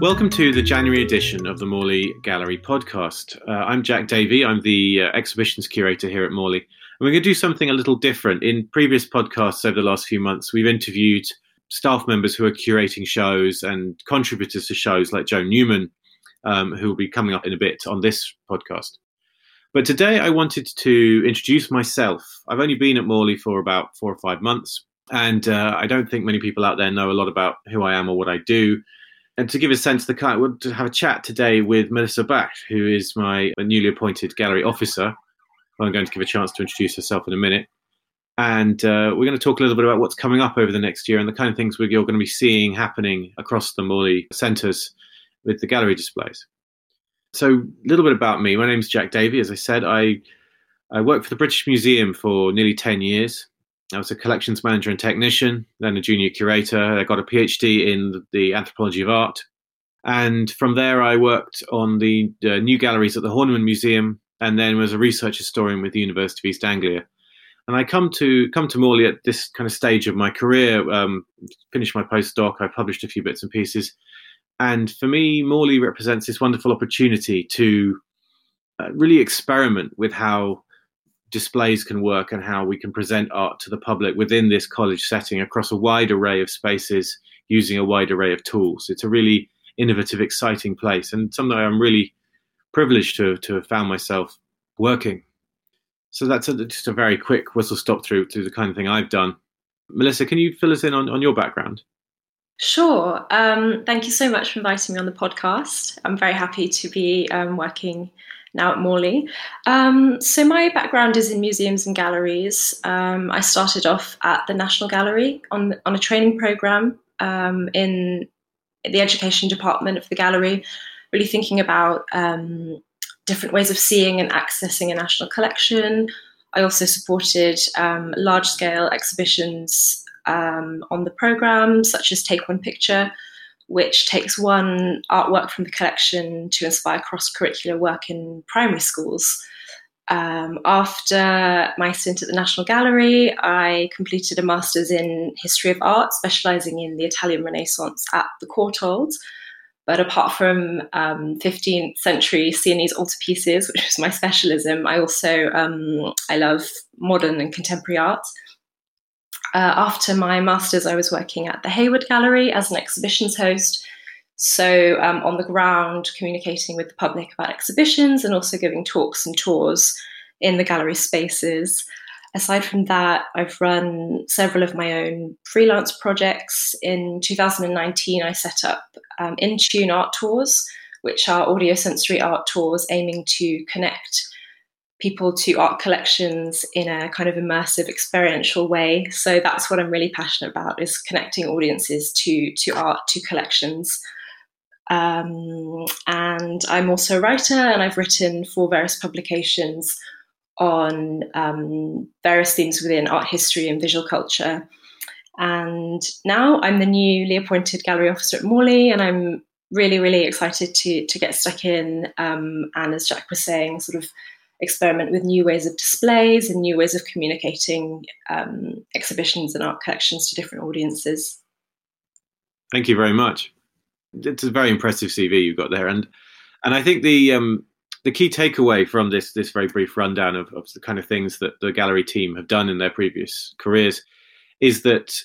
Welcome to the January edition of the Morley Gallery podcast. Uh, I'm Jack Davey. I'm the uh, exhibitions curator here at Morley. And we're going to do something a little different. In previous podcasts over the last few months, we've interviewed staff members who are curating shows and contributors to shows like Joe Newman, um, who will be coming up in a bit on this podcast. But today I wanted to introduce myself. I've only been at Morley for about four or five months, and uh, I don't think many people out there know a lot about who I am or what I do and to give a sense, of the kind, we'll have a chat today with Melissa Bach, who is my newly appointed gallery officer. I'm going to give a chance to introduce herself in a minute. And uh, we're going to talk a little bit about what's coming up over the next year and the kind of things we're, you're going to be seeing happening across the Morley centres with the gallery displays. So, a little bit about me. My name is Jack Davey. As I said, I, I worked for the British Museum for nearly 10 years. I was a collections manager and technician, then a junior curator. I got a PhD in the anthropology of art. And from there, I worked on the uh, new galleries at the Horniman Museum and then was a research historian with the University of East Anglia. And I come to come to Morley at this kind of stage of my career. Um, finished my postdoc. I published a few bits and pieces, and for me, Morley represents this wonderful opportunity to uh, really experiment with how displays can work and how we can present art to the public within this college setting across a wide array of spaces using a wide array of tools. It's a really innovative, exciting place and something I'm really privileged to, to have found myself working. So that's a, just a very quick whistle stop through to the kind of thing I've done. Melissa, can you fill us in on, on your background? Sure. Um, thank you so much for inviting me on the podcast. I'm very happy to be um, working now at Morley. Um, so my background is in museums and galleries. Um, I started off at the National Gallery on on a training program um, in the education department of the gallery, really thinking about um, different ways of seeing and accessing a national collection. I also supported um, large scale exhibitions um, on the program, such as Take One Picture, which takes one artwork from the collection to inspire cross curricular work in primary schools. Um, after my stint at the National Gallery, I completed a master's in history of art, specializing in the Italian Renaissance at the Courtauld. But apart from um, 15th century Sienese altarpieces, which was my specialism, I also um, I love modern and contemporary art. Uh, after my master's, I was working at the Hayward Gallery as an exhibitions host. So, um, on the ground, communicating with the public about exhibitions and also giving talks and tours in the gallery spaces. Aside from that, I've run several of my own freelance projects. In 2019, I set up um, art tours, which are audio sensory art tours aiming to connect people to art collections in a kind of immersive experiential way. So that's what i'm really passionate about is connecting audiences to to art to collections. Um, and i'm also a writer and i've written for various publications on um, various themes within art history and visual culture. And now i'm the newly appointed gallery officer at morley and i'm really really excited to to get stuck in um, and as jack was saying sort of experiment with new ways of displays and new ways of communicating um, exhibitions and art collections to different audiences. Thank you very much. It's a very impressive CV you've got there, and and I think the um, the key takeaway from this this very brief rundown of, of the kind of things that the gallery team have done in their previous careers is that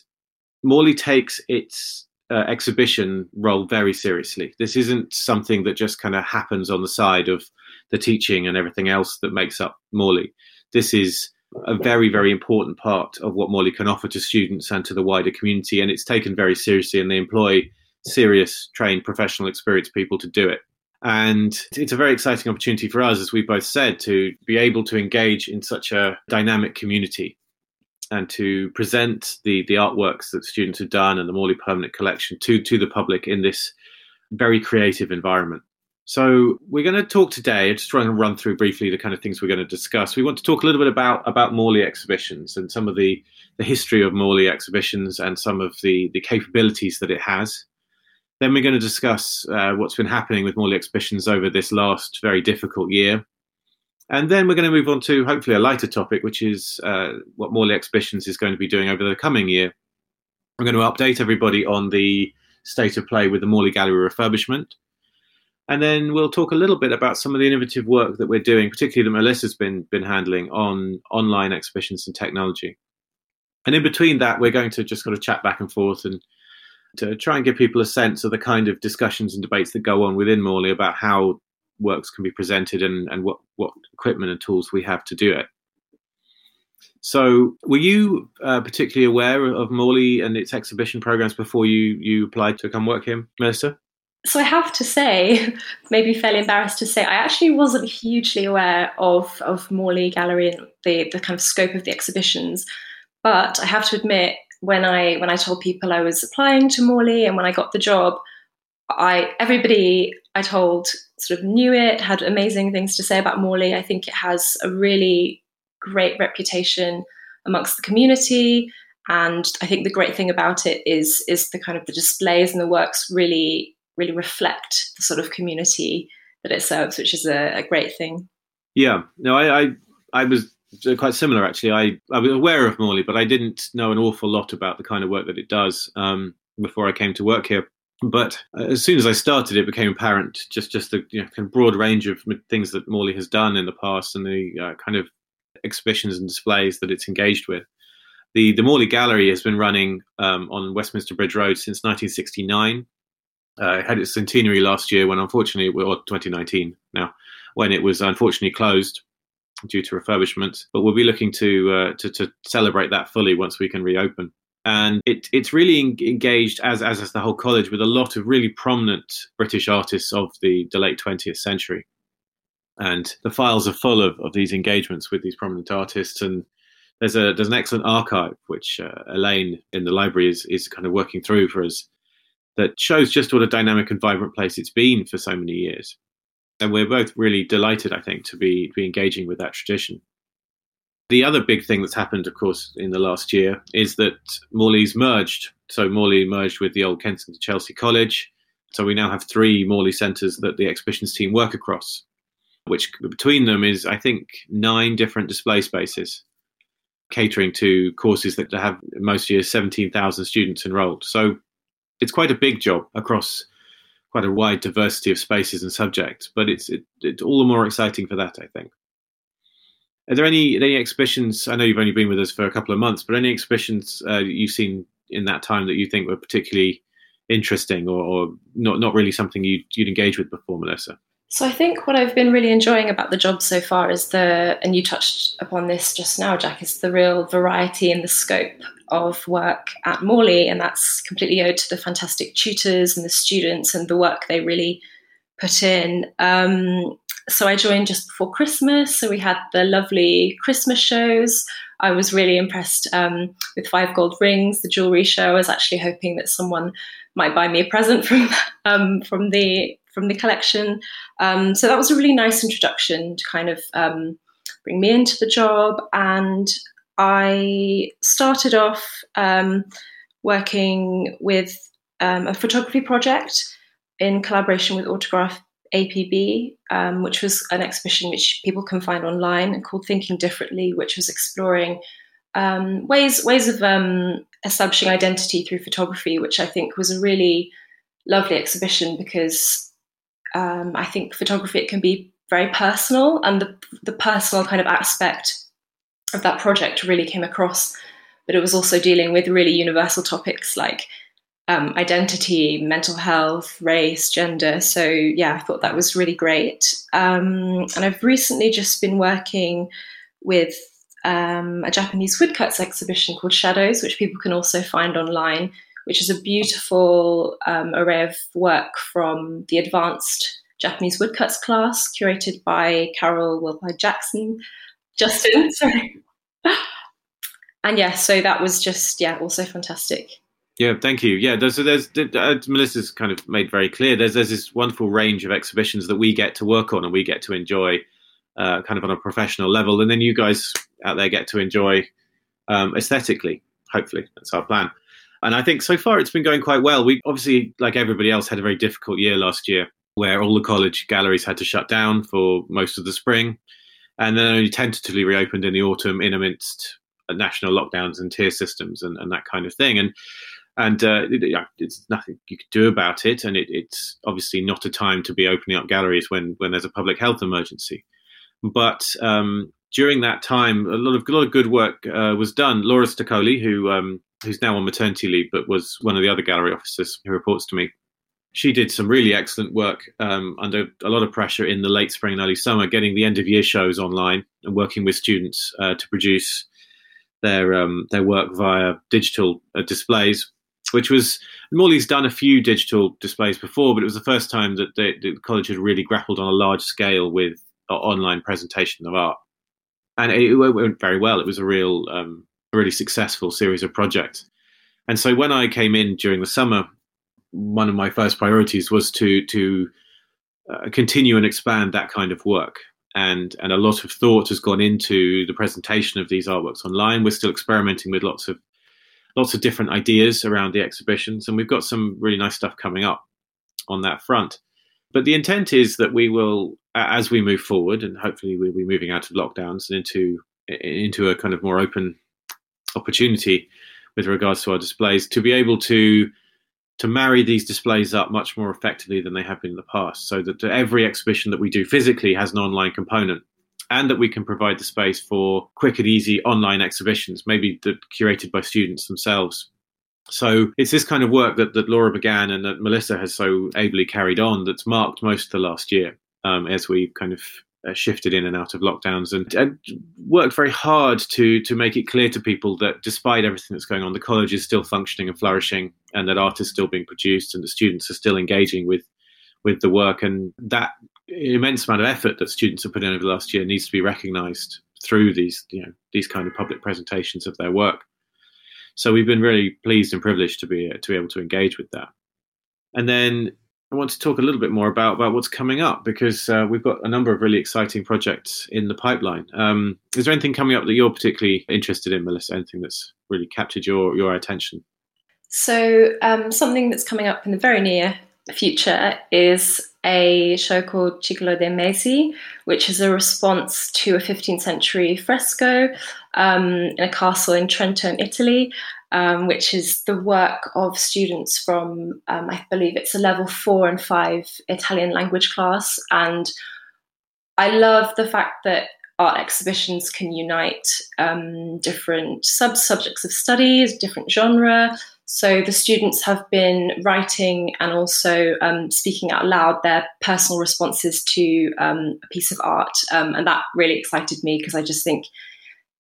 Morley takes its uh, exhibition role very seriously. This isn't something that just kind of happens on the side of the teaching and everything else that makes up Morley. This is a very, very important part of what Morley can offer to students and to the wider community, and it's taken very seriously, and they employ serious, trained, professional, experienced people to do it. And it's a very exciting opportunity for us, as we both said, to be able to engage in such a dynamic community and to present the, the artworks that students have done and the Morley Permanent Collection to, to the public in this very creative environment. So we're going to talk today. I'm Just trying to run through briefly the kind of things we're going to discuss. We want to talk a little bit about about Morley exhibitions and some of the the history of Morley exhibitions and some of the the capabilities that it has. Then we're going to discuss uh, what's been happening with Morley exhibitions over this last very difficult year. And then we're going to move on to hopefully a lighter topic, which is uh, what Morley exhibitions is going to be doing over the coming year. We're going to update everybody on the state of play with the Morley Gallery refurbishment. And then we'll talk a little bit about some of the innovative work that we're doing, particularly that Melissa's been been handling on online exhibitions and technology. And in between that, we're going to just kind of chat back and forth and to try and give people a sense of the kind of discussions and debates that go on within Morley about how works can be presented and, and what, what equipment and tools we have to do it. So, were you uh, particularly aware of Morley and its exhibition programs before you, you applied to come work here, Melissa? So, I have to say, maybe fairly embarrassed to say, I actually wasn't hugely aware of, of Morley Gallery and the, the kind of scope of the exhibitions. But I have to admit, when I when I told people I was applying to Morley and when I got the job, I everybody I told sort of knew it, had amazing things to say about Morley. I think it has a really great reputation amongst the community. And I think the great thing about it is is the kind of the displays and the works really really reflect the sort of community that it serves, which is a, a great thing. Yeah, no, I, I I was quite similar actually. I, I was aware of Morley, but I didn't know an awful lot about the kind of work that it does um, before I came to work here. But as soon as I started, it became apparent just just the you know, kind of broad range of things that Morley has done in the past and the uh, kind of exhibitions and displays that it's engaged with. The the Morley Gallery has been running um, on Westminster Bridge Road since 1969. Uh, had its centenary last year when, unfortunately, or 2019 now, when it was unfortunately closed due to refurbishment. But we'll be looking to uh, to, to, celebrate that fully once we can reopen. And it, it's really engaged, as, as the whole college, with a lot of really prominent British artists of the, the late 20th century. And the files are full of, of these engagements with these prominent artists. And there's a there's an excellent archive which uh, Elaine in the library is is kind of working through for us that shows just what a dynamic and vibrant place it's been for so many years and we're both really delighted, I think, to be be engaging with that tradition. The other big thing that's happened, of course, in the last year is that Morley's merged. So Morley merged with the old Kensington Chelsea College. So we now have three Morley centres that the exhibitions team work across, which between them is, I think, nine different display spaces catering to courses that have most years 17,000 students enrolled. So it's quite a big job across quite a wide diversity of spaces and subjects, but it's it, it's all the more exciting for that, I think. Are there any any exhibitions? I know you've only been with us for a couple of months, but any exhibitions uh, you've seen in that time that you think were particularly interesting, or, or not not really something you'd, you'd engage with before, Melissa? So I think what I've been really enjoying about the job so far is the, and you touched upon this just now, Jack, is the real variety and the scope of work at Morley, and that's completely owed to the fantastic tutors and the students and the work they really put in. Um, so I joined just before Christmas, so we had the lovely Christmas shows. I was really impressed um, with Five Gold Rings, the jewelry show. I was actually hoping that someone might buy me a present from um, from the from the collection. Um, so that was a really nice introduction to kind of um, bring me into the job. And I started off um, working with um, a photography project in collaboration with Autograph ABP, um, which was an exhibition which people can find online called Thinking Differently, which was exploring um, ways ways of establishing identity through photography, which I think was a really lovely exhibition because um, I think photography it can be very personal, and the the personal kind of aspect of that project really came across. But it was also dealing with really universal topics like um, identity, mental health, race, gender. So yeah, I thought that was really great. Um, and I've recently just been working with um, a Japanese woodcuts exhibition called Shadows, which people can also find online, which is a beautiful um, array of work from the advanced Japanese woodcuts class, curated by Carol Wilpide Jackson. Justin, sorry and yeah, so that was just yeah, also fantastic. Yeah, thank you. Yeah, there's, there's uh, Melissa's kind of made very clear. There's there's this wonderful range of exhibitions that we get to work on and we get to enjoy, uh, kind of on a professional level, and then you guys out there get to enjoy um, aesthetically. Hopefully, that's our plan. And I think so far it's been going quite well. We obviously, like everybody else, had a very difficult year last year, where all the college galleries had to shut down for most of the spring and then only tentatively reopened in the autumn in amidst national lockdowns and tier systems and, and that kind of thing. And and uh, it, it's nothing you could do about it. And it, it's obviously not a time to be opening up galleries when when there's a public health emergency. But um, during that time, a lot of a lot of good work uh, was done. Laura Stoccoli, who um, who's now on maternity leave, but was one of the other gallery officers who reports to me. She did some really excellent work um, under a lot of pressure in the late spring and early summer, getting the end of year shows online and working with students uh, to produce their um, their work via digital uh, displays which was Morley's done a few digital displays before, but it was the first time that the, the college had really grappled on a large scale with uh, online presentation of art, and it, went very well. It was a real, um, really successful series of projects. And so when I came in during the summer, one of my first priorities was to to uh, continue and expand that kind of work. And and a lot of thought has gone into the presentation of these artworks online. We're still experimenting with lots of lots of different ideas around the exhibitions, and we've got some really nice stuff coming up on that front. But the intent is that we will, as we move forward, and hopefully we'll be moving out of lockdowns and into into a kind of more open opportunity with regards to our displays, to be able to to marry these displays up much more effectively than they have been in the past, so that every exhibition that we do physically has an online component and that we can provide the space for quick and easy online exhibitions, maybe curated by students themselves. So it's this kind of work that, that Laura began and that Melissa has so ably carried on that's marked most of the last year um, as we kind of uh, shifted in and out of lockdowns and, and, worked very hard to to make it clear to people that despite everything that's going on, the college is still functioning and flourishing, and that art is still being produced, and the students are still engaging with with the work, and that immense amount of effort that students have put in over the last year needs to be recognised through these you know these kind of public presentations of their work. So we've been really pleased and privileged to be to be able to engage with that. And then I want to talk a little bit more about, about what's coming up because uh, we've got a number of really exciting projects in the pipeline. Um, is there anything coming up that you're particularly interested in, Melissa? Anything that's really captured your your attention? So um, something that's coming up in the very near future is a show called Ciclo dei Mesi, which is a response to a 15th century fresco um, in a castle in Trento, in Italy, um, which is the work of students from, um, I believe it's a level four and five Italian language class. And I love the fact that art exhibitions can unite um, different sub subjects of studies, different genre, so the students have been writing and also um, speaking out loud their personal responses to um, a piece of art, um, and that really excited me because I just think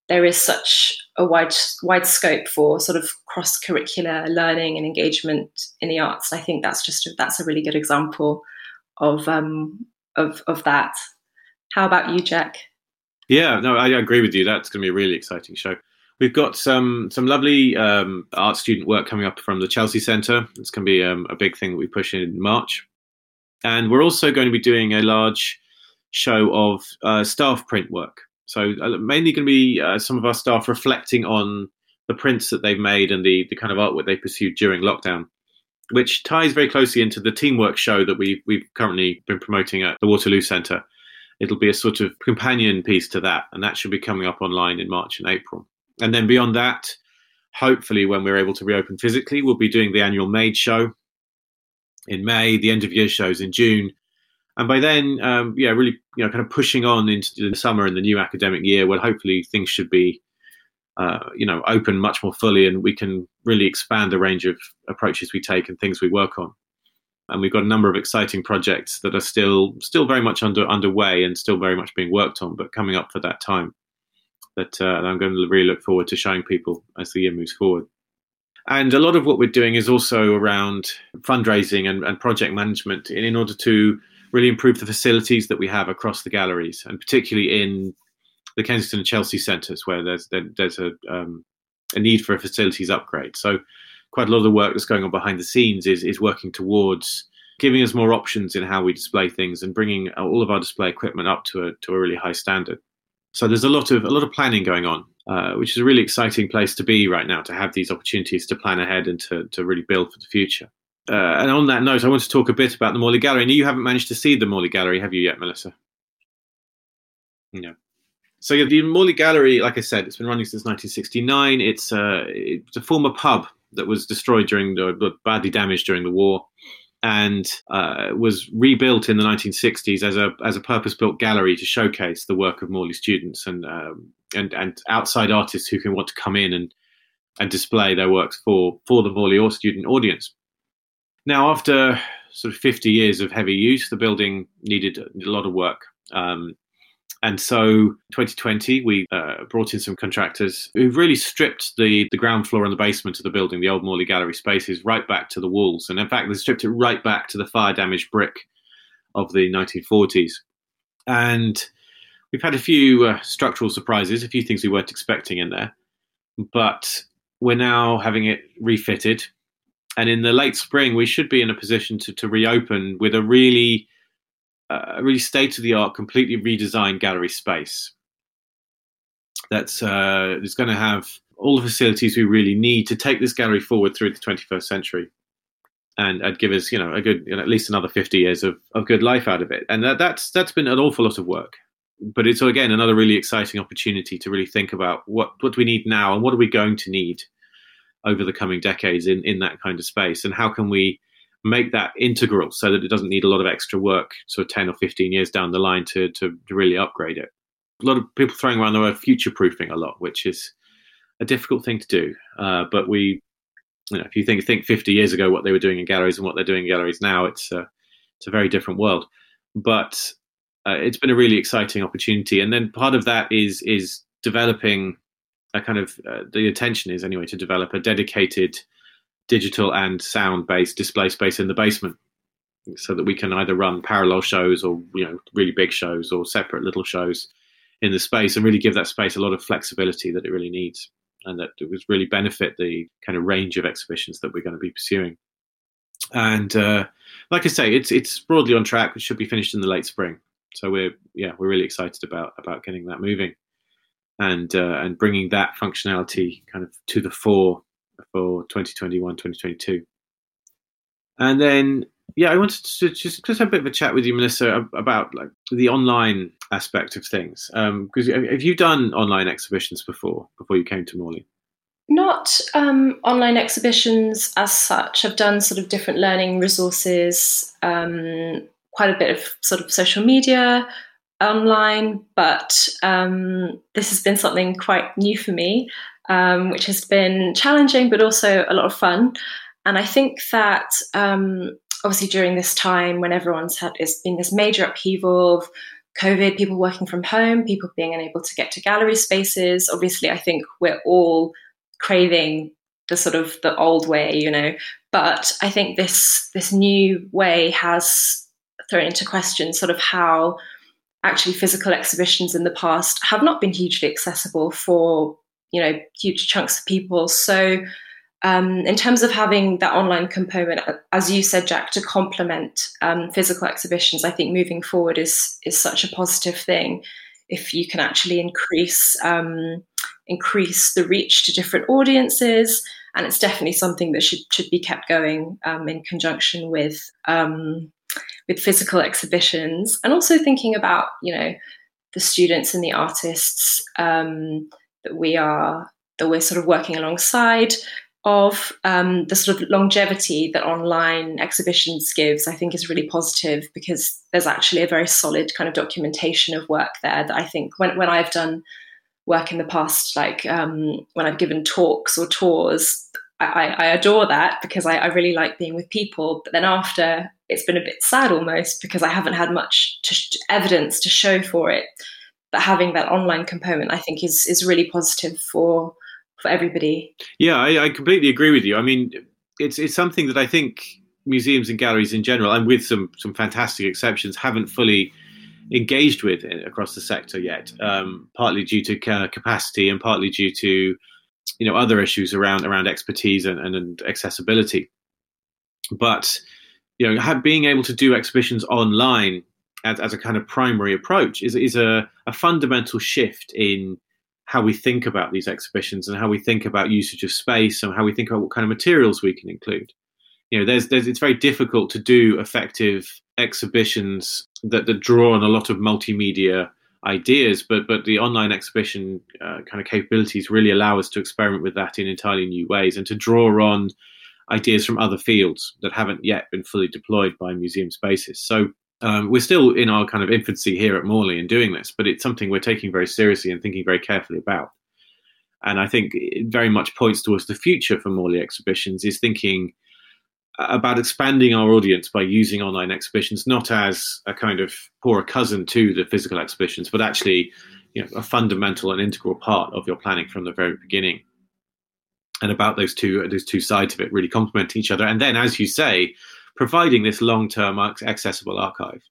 there is such a wide wide scope for sort of cross curricular learning and engagement in the arts. I think that's just a, that's a really good example of um, of of that. How about you, Jack? Yeah, no, I agree with you. That's going to be a really exciting show. We've got some some lovely um, art student work coming up from the Chelsea Centre. It's going to be um, a big thing that we push in March, and we're also going to be doing a large show of uh, staff print work. So uh, mainly going to be uh, some of our staff reflecting on the prints that they've made and the the kind of artwork they pursued during lockdown, which ties very closely into the teamwork show that we we've currently been promoting at the Waterloo Centre. It'll be a sort of companion piece to that, and that should be coming up online in March and April. And then beyond that, hopefully, when we're able to reopen physically, we'll be doing the annual Made show in May, the end of year shows in June. And by then, um, yeah, really, you know, kind of pushing on into the summer and the new academic year, where hopefully things should be, uh, you know, open much more fully, and we can really expand the range of approaches we take and things we work on. And we've got a number of exciting projects that are still still very much under underway and still very much being worked on, but coming up for that time that, uh, I'm going to really look forward to showing people as the year moves forward. And a lot of what we're doing is also around fundraising and, and project management in, in, order to really improve the facilities that we have across the galleries, and particularly in the Kensington and Chelsea centres, where there's there, there's a um, a need for a facilities upgrade. So, quite a lot of the work that's going on behind the scenes is is working towards giving us more options in how we display things and bringing all of our display equipment up to a to a really high standard. So there's a lot of a lot of planning going on, uh, which is a really exciting place to be right now to have these opportunities to plan ahead and to to really build for the future. Uh, and on that note, I want to talk a bit about the Morley Gallery. And you haven't managed to see the Morley Gallery, have you yet, Melissa? No. So the Morley Gallery, like I said, it's been running since 1969. It's, uh, it's a former pub that was destroyed during the badly damaged during the war and uh, was rebuilt in the 1960s as a as a purpose built gallery to showcase the work of Morley students and um, and and outside artists who can want to come in and and display their works for for the Morley or student audience. Now, after sort of 50 years of heavy use, the building needed a lot of work. Um, and so 2020, we uh, brought in some contractors who've really stripped the, the ground floor and the basement of the building, the old Morley Gallery spaces, right back to the walls. And in fact, they stripped it right back to the fire damaged brick of the 1940s. And we've had a few uh, structural surprises, a few things we weren't expecting in there. But we're now having it refitted. And in the late spring, we should be in a position to, to reopen with a really a really state of the art, completely redesigned gallery space that's uh, is going to have all the facilities we really need to take this gallery forward through the 21st century and, give us, you know, a good, you know, at least another 50 years of, of good life out of it. And that, that's that's been an awful lot of work. But it's again another really exciting opportunity to really think about what what do we need now and what are we going to need over the coming decades in in that kind of space and how can we make that integral so that it doesn't need a lot of extra work sort of 10 or 15 years down the line to, to, to really upgrade it. A lot of people throwing around the word future proofing a lot, which is a difficult thing to do. Uh, but we, you know, if you think think 50 years ago what they were doing in galleries and what they're doing in galleries now, it's a, it's a very different world. But uh, it's been a really exciting opportunity. And then part of that is is developing a kind of uh, the intention is anyway to develop a dedicated digital and sound based display space in the basement so that we can either run parallel shows or you know really big shows or separate little shows in the space and really give that space a lot of flexibility that it really needs and that it would really benefit the kind of range of exhibitions that we're going to be pursuing. And uh, like i say it's it's broadly on track. It should be finished in the late spring. So we're yeah we're really excited about about getting that moving and uh, and bringing that functionality kind of to the fore for 2021, 2022. And then, yeah, I wanted to just, just have a bit of a chat with you, Melissa, about like the online aspect of things. Because um, have you done online exhibitions before, before you came to Morley? Not um, online exhibitions as such. I've done sort of different learning resources, um, quite a bit of sort of social media online, but um, this has been something quite new for me um, which has been challenging but also a lot of fun. And I think that um, obviously during this time when everyone's had it's been this major upheaval of COVID, people working from home, people being unable to get to gallery spaces. Obviously, I think we're all craving the sort of the old way, you know. But I think this this new way has thrown into question sort of how actually physical exhibitions in the past have not been hugely accessible for you know huge chunks of people. So um, in terms of having that online component, as you said, Jack, to complement um, physical exhibitions, I think moving forward is is such a positive thing. If you can actually increase um, increase the reach to different audiences, and it's definitely something that should should be kept going um, in conjunction with um, with physical exhibitions, and also thinking about you know the students and the artists um, that we are that we're sort of working alongside of um, the sort of longevity that online exhibitions gives, I think is really positive because there's actually a very solid kind of documentation of work there that I think when, when I've done work in the past, like um, when I've given talks or tours, I, I adore that because I, I, really like being with people. But then after, it's been a bit sad almost because I haven't had much to, evidence to show for it but having that online component, I think, is is really positive for for everybody. Yeah, I, I completely agree with you. I mean, it's it's something that I think museums and galleries in general, and with some some fantastic exceptions, haven't fully engaged with across the sector yet. Um, partly due to capacity, and partly due to you know other issues around around expertise and, and, and accessibility. But you know, have, being able to do exhibitions online as, as a kind of primary approach is is a, a fundamental shift in how we think about these exhibitions and how we think about usage of space and how we think about what kind of materials we can include. You know, there's, there's it's very difficult to do effective exhibitions that, that draw on a lot of multimedia ideas, but but the online exhibition uh, kind of capabilities really allow us to experiment with that in entirely new ways and to draw on ideas from other fields that haven't yet been fully deployed by museum spaces. So um, we're still in our kind of infancy here at Morley in doing this, but it's something we're taking very seriously and thinking very carefully about. And I think it very much points towards the future for Morley exhibitions is thinking about expanding our audience by using online exhibitions, not as a kind of poorer cousin to the physical exhibitions, but actually you know, a fundamental and integral part of your planning from the very beginning. And about those two those two sides of it really complementing each other. And then, as you say, providing this long-term accessible archive.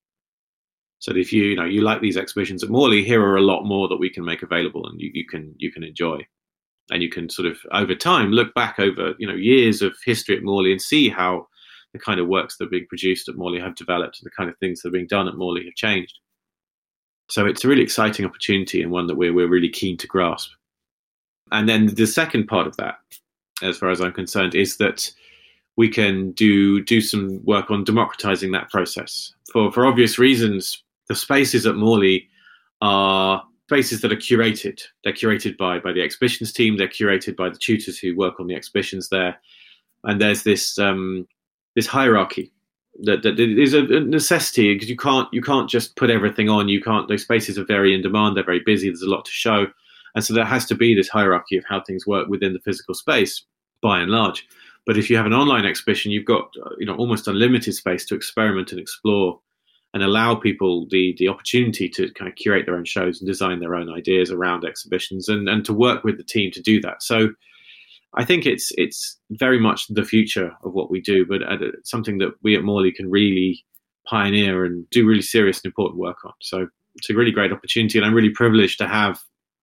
So if you you know you like these exhibitions at Morley, here are a lot more that we can make available and you, you can you can enjoy and you can sort of over time look back over you know years of history at Morley and see how the kind of works that are being produced at Morley have developed and the kind of things that are being done at Morley have changed. So it's a really exciting opportunity and one that we're we're really keen to grasp. And then the second part of that, as far as I'm concerned, is that we can do do some work on democratizing that process. For for obvious reasons, the spaces at Morley are spaces that are curated. They're curated by by the exhibitions team. They're curated by the tutors who work on the exhibitions there. And there's this um, this hierarchy that, that is a necessity because you can't you can't just put everything on. You can't. Those spaces are very in demand. They're very busy. There's a lot to show, and so there has to be this hierarchy of how things work within the physical space, by and large. But if you have an online exhibition, you've got uh, you know almost unlimited space to experiment and explore and allow people the the opportunity to kind of curate their own shows and design their own ideas around exhibitions and and to work with the team to do that. So I think it's it's very much the future of what we do, but uh, something that we at Morley can really pioneer and do really serious and important work on. So it's a really great opportunity, and I'm really privileged to have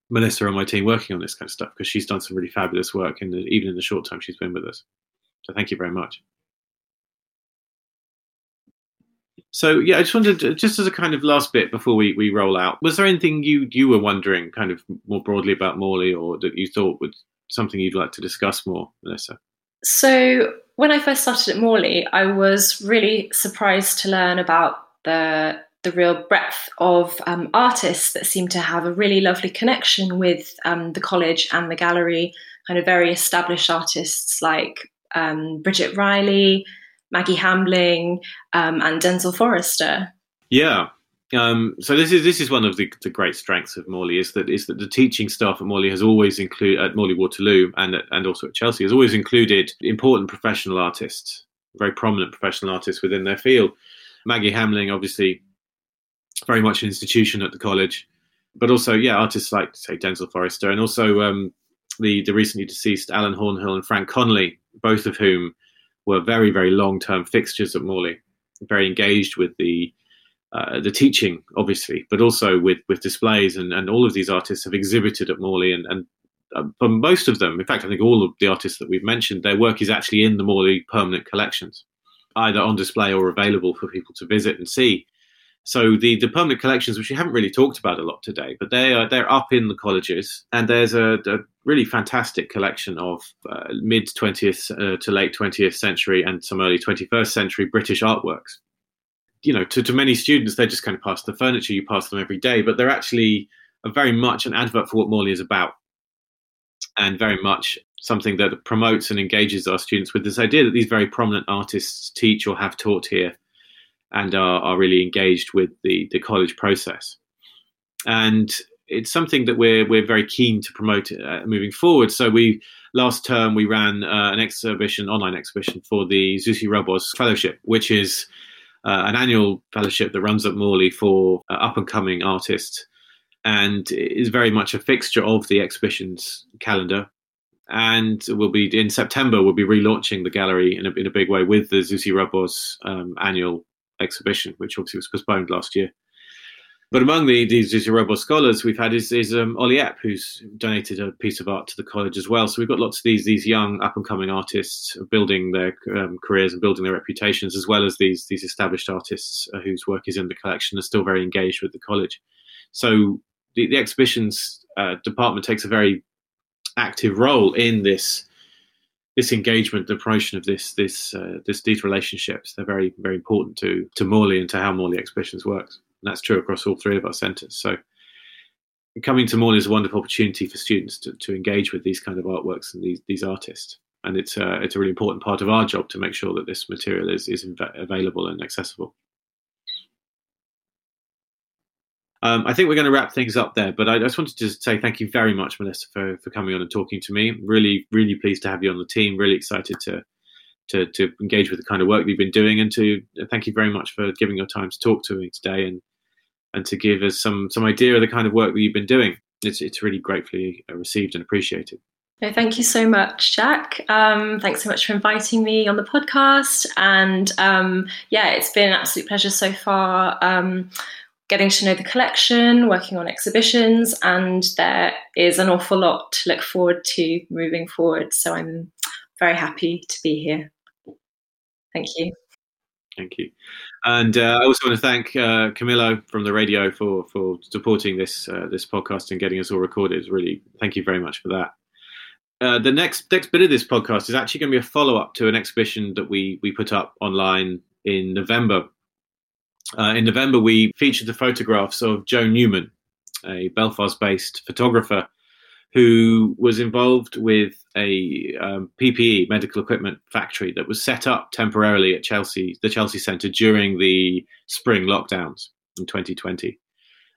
Melissa on my team working on this kind of stuff because she's done some really fabulous work the, even in the short time she's been with us. So thank you very much. So yeah, I just wanted to, just as a kind of last bit before we, we roll out, was there anything you you were wondering kind of more broadly about Morley or that you thought was something you'd like to discuss more, Melissa? So when I first started at Morley, I was really surprised to learn about the the real breadth of um, artists that seem to have a really lovely connection with um, the college and the gallery. Kind of very established artists like um, Bridget Riley, Maggie Hambling, um, and Denzel Forrester. Yeah. Um, so this is this is one of the, the, great strengths of Morley is that is that the teaching staff at Morley has always included at Morley Waterloo and and also at Chelsea has always included important professional artists, very prominent professional artists within their field. Maggie Hambling, obviously, very much an institution at the college, but also yeah, artists like say Denzel Forrester and also um, the the recently deceased Alan Thornhill and Frank Connolly, both of whom were very, very long term fixtures at Morley, very engaged with the uh, the teaching, obviously, but also with, with displays. And, and all of these artists have exhibited at Morley. And, and uh, for most of them, in fact, I think all of the artists that we've mentioned, their work is actually in the Morley permanent collections, either on display or available for people to visit and see. So the, the permanent collections, which we haven't really talked about a lot today, but they are they're up in the colleges, and there's a, a really fantastic collection of uh, mid 20th uh, to late 20th century and some early 21st century British artworks. You know, to, to many students, they just kind of pass the furniture, you pass them every day, but they're actually very much an advert for what Morley is about, and very much something that promotes and engages our students with this idea that these very prominent artists teach or have taught here and are, are really engaged with the, the college process. And it's something that we're we're very keen to promote uh, moving forward. So we last term we ran uh, an exhibition, online exhibition for the Zsuzsi Roboz Fellowship, which is uh, an annual fellowship that runs at Morley for uh, up and coming artists, and is very much a fixture of the exhibitions calendar. And we'll be in September. We'll be relaunching the gallery in a, in a big way with the Zsuzsi Roboz um, annual exhibition, which obviously was postponed last year. But among the these Yoruba scholars we've had is, is um, Ollie Epp, who's donated a piece of art to the college as well. So we've got lots of these these young up and coming artists building their um, careers and building their reputations, as well as these these established artists uh, whose work is in the collection are still very engaged with the college. So the, the exhibitions uh, department takes a very active role in this this engagement, the promotion of this this uh, this these relationships, they're very very important to to Morley and to how Morley Exhibitions works. And that's true across all three of our centres. So coming to Morley is a wonderful opportunity for students to, to engage with these kind of artworks and these these artists. And it's uh, it's a really important part of our job to make sure that this material is is available and accessible. Um, I think we're going to wrap things up there, but I just wanted to say thank you very much, Melissa, for, for coming on and talking to me. Really, really pleased to have you on the team. Really excited to to, to engage with the kind of work you've been doing, and to thank you very much for giving your time to talk to me today and and to give us some some idea of the kind of work that you've been doing. It's it's really gratefully received and appreciated. No, thank you so much, Jack. Um, thanks so much for inviting me on the podcast. And um, yeah, it's been an absolute pleasure so far. Getting to know the collection, working on exhibitions, and there is an awful lot to look forward to moving forward. So I'm very happy to be here. Thank you. Thank you. And uh, I also want to thank uh, Camillo from the radio for for supporting this uh, this podcast and getting us all recorded. Really, thank you very much for that. Uh, the next next bit of this podcast is actually going to be a follow up to an exhibition that we we put up online in November uh, in November, we featured the photographs of Joe Newman, a Belfast based photographer who was involved with a um, PPE medical equipment factory that was set up temporarily at Chelsea, the Chelsea Centre during the spring lockdowns in 2020.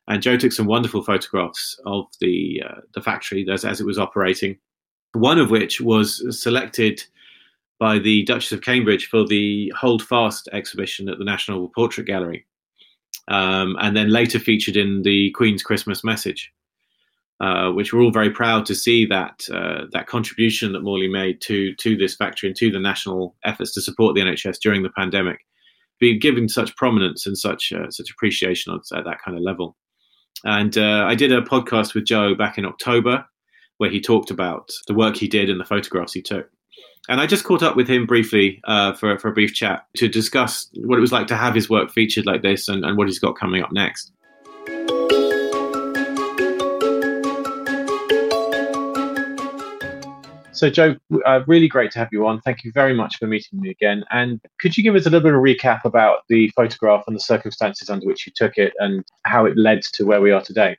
And Joe took some wonderful photographs of the uh, the factory as, as it was operating. One of which was selected by the Duchess of Cambridge for the Hold Fast exhibition at the National Portrait Gallery, um, and then later featured in the Queen's Christmas Message, uh, which we're all very proud to see that uh, that contribution that Morley made to to this factory and to the national efforts to support the NHS during the pandemic, being given such prominence and such uh, such appreciation at that kind of level. And uh, I did a podcast with Joe back in October, where he talked about the work he did and the photographs he took. And I just caught up with him briefly uh, for, for a brief chat to discuss what it was like to have his work featured like this and, and what he's got coming up next. So, Joe, uh, really great to have you on. Thank you very much for meeting me again. And could you give us a little bit of a recap about the photograph and the circumstances under which you took it and how it led to where we are today?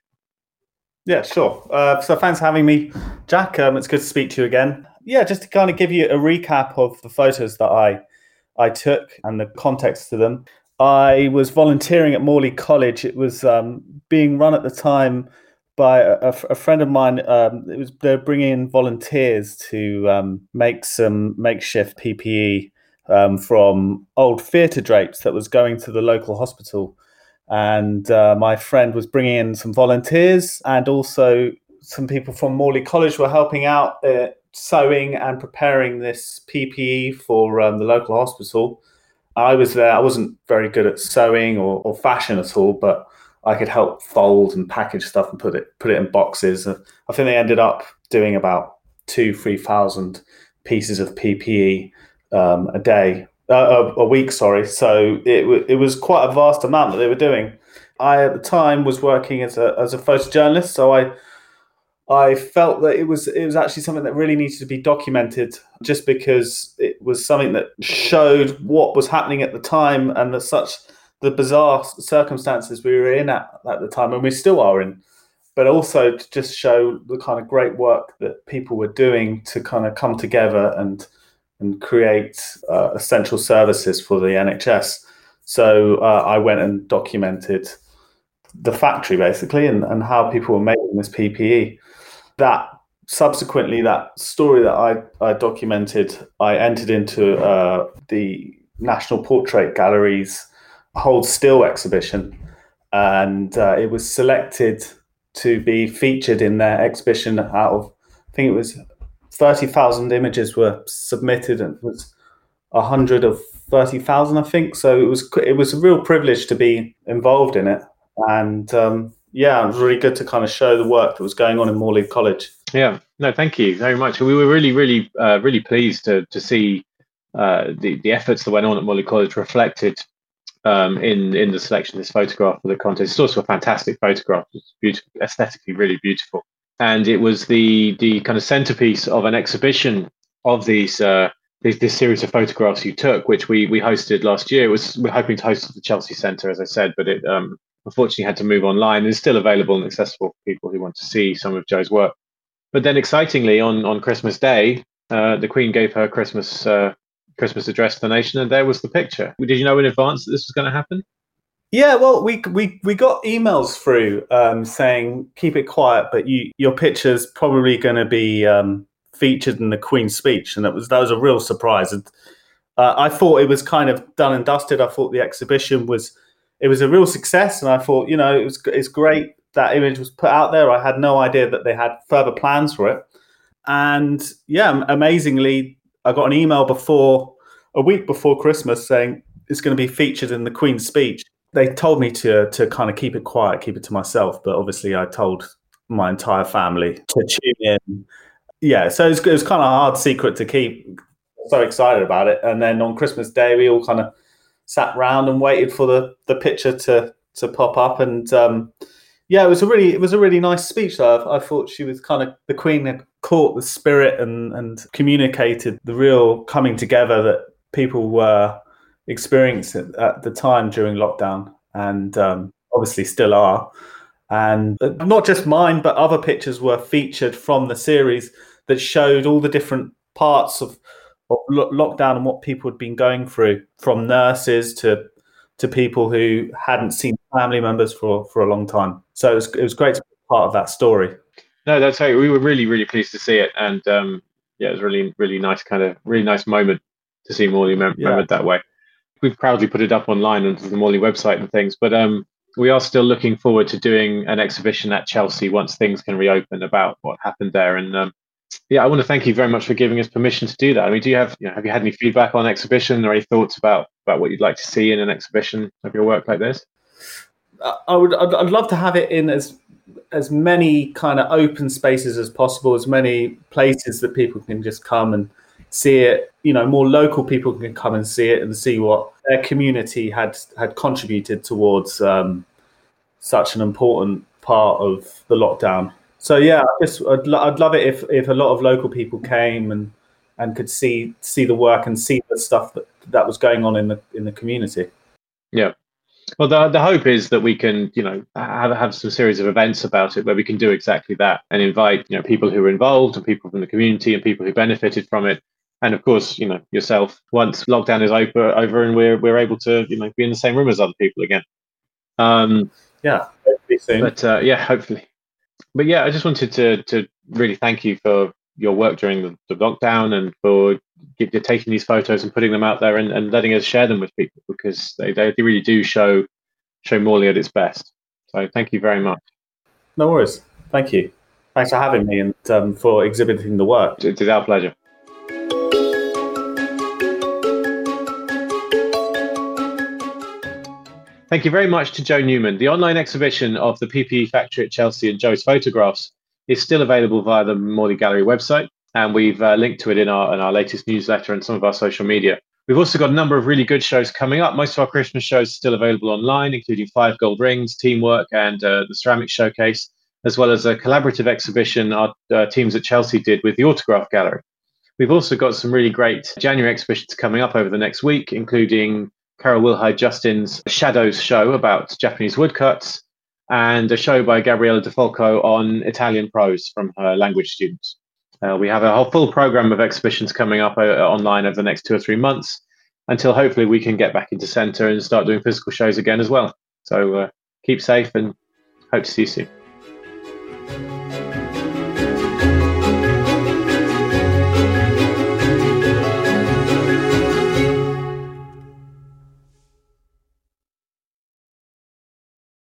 Yeah, sure. Uh, so, thanks for having me, Jack. Um, it's good to speak to you again yeah, just to kind of give you a recap of the photos that I I took and the context to them. I was volunteering at Morley College. It was um, being run at the time by a, a friend of mine. Um, it was they're bringing in volunteers to um, make some makeshift PPE um, from old theatre drapes that was going to the local hospital. And uh, my friend was bringing in some volunteers, and also some people from Morley College were helping out. Sewing and preparing this PPE for um, the local hospital. I was there. I wasn't very good at sewing or, or, fashion at all, but I could help fold and package stuff and put it put it in boxes. I think they ended up doing about two, three thousand pieces of PPE um, a day, uh, a, a, week. Sorry. So it it was quite a vast amount that they were doing. I at the time was working as a as a photojournalist, so I I felt that it was it was actually something that really needed to be documented, just because it was something that showed what was happening at the time and the such the bizarre circumstances we were in at at the time, and we still are in. But also to just show the kind of great work that people were doing to kind of come together and and create uh, essential services for the NHS. So uh, I went and documented the factory basically and, and how people were making this PPE that subsequently that story that I, I documented, I entered into uh, the National Portrait Gallery's Hold Still exhibition, and uh, it was selected to be featured in their exhibition. Out of I think it was thirty thousand images were submitted, and it was hundred of thirty thousand, I think. So it was it was a real privilege to be involved in it, and um, yeah, it was really good to kind of show the work that was going on in Morley College. Yeah, no, thank you very much. We were really, really, uh, really pleased to to see uh, the the efforts that went on at Morley College reflected um, in in the selection of this photograph for the contest. It's also a fantastic photograph. It's beautiful, aesthetically really beautiful, and it was the the kind of centerpiece of an exhibition of these. Uh, this, this series of photographs you took, which we we hosted last year, it was we're hoping to host at the Chelsea Centre, as I said, but it um, unfortunately had to move online. It's still available and accessible for people who want to see some of Joe's work. But then, excitingly, on on Christmas Day, uh, the Queen gave her Christmas uh, Christmas address to the nation, and there was the picture. Did you know in advance that this was going to happen? Yeah, well, we we we got emails through um, saying keep it quiet, but you your picture's probably going to be um, featured in the Queen's speech, and that was that was a real surprise. And uh, I thought it was kind of done and dusted. I thought the exhibition was it was a real success, and I thought you know it was it's great that image was put out there. I had no idea that they had further plans for it, and yeah, amazingly, I got an email before a week before Christmas saying it's going to be featured in the Queen's speech they told me to to kind of keep it quiet, keep it to myself. But obviously, I told my entire family to tune in. Yeah, so it was, it was kind of a hard secret to keep. So excited about it, and then on Christmas Day, we all kind of sat round and waited for the the picture to to pop up, and um, yeah, it was a really it was a really nice speech. I, I thought she was kind of the Queen had caught the spirit and and communicated the real coming together that people were experiencing at the time during lockdown, and um, obviously still are. And uh, not just mine, but other pictures were featured from the series that showed all the different parts of, of lo- lockdown and what people had been going through, from nurses to to people who hadn't seen family members for for a long time. So it was, it was great to be part of that story. No, that's right. We were really, really pleased to see it, and um, yeah, it was really, really nice, kind of really nice moment to see Morley mem- yeah. remembered that way we've proudly put it up online onto the Morley website and things. But um, we are still looking forward to doing an exhibition at Chelsea once things can reopen about what happened there. And um, yeah, I want to thank you very much for giving us permission to do that. I mean, do you have you know, have you had any feedback on exhibition or any thoughts about about what you'd like to see in an exhibition of your work like this? I would I'd, I'd love to have it in as as many kind of open spaces as possible, as many places that people can just come and see it. You know, more local people can come and see it and see what their community had had contributed towards um, such an important part of the lockdown. So yeah, I just I'd, I'd love it if if a lot of local people came and and could see see the work and see the stuff that that was going on in the in the community. Yeah. Well, the, the hope is that we can, you know, have, have some series of events about it where we can do exactly that and invite, you know, people who are involved and people from the community and people who benefited from it and of course, you know yourself. Once lockdown is over, over, and we're we're able to you know be in the same room as other people again. Um, yeah, but uh, yeah, hopefully. But yeah, I just wanted to to really thank you for your work during the, the lockdown and for get, taking these photos and putting them out there and, and letting us share them with people because they, they really do show show Morley at its best. So thank you very much. No worries. Thank you. Thanks for having me and um, for exhibiting the work. It is our pleasure. Thank you very much to Joe Newman. The online exhibition of the PPE factory at Chelsea and Joe's photographs is still available via the Morley Gallery website, and we've uh, linked to it in our in our latest newsletter and some of our social media. We've also got a number of really good shows coming up. Most of our Christmas shows are still available online, including Five Gold Rings, Teamwork, and uh, the Ceramic Showcase, as well as a collaborative exhibition our uh, teams at Chelsea did with the Autograph Gallery. We've also got some really great January exhibitions coming up over the next week, including Carol Wilhide Justin's Shadows show about Japanese woodcuts, and a show by Gabriella De Falco on Italian prose from her language students. Uh, we have a whole full program of exhibitions coming up uh, online over the next two or three months until hopefully we can get back into centre and start doing physical shows again as well. So uh, keep safe and hope to see you soon.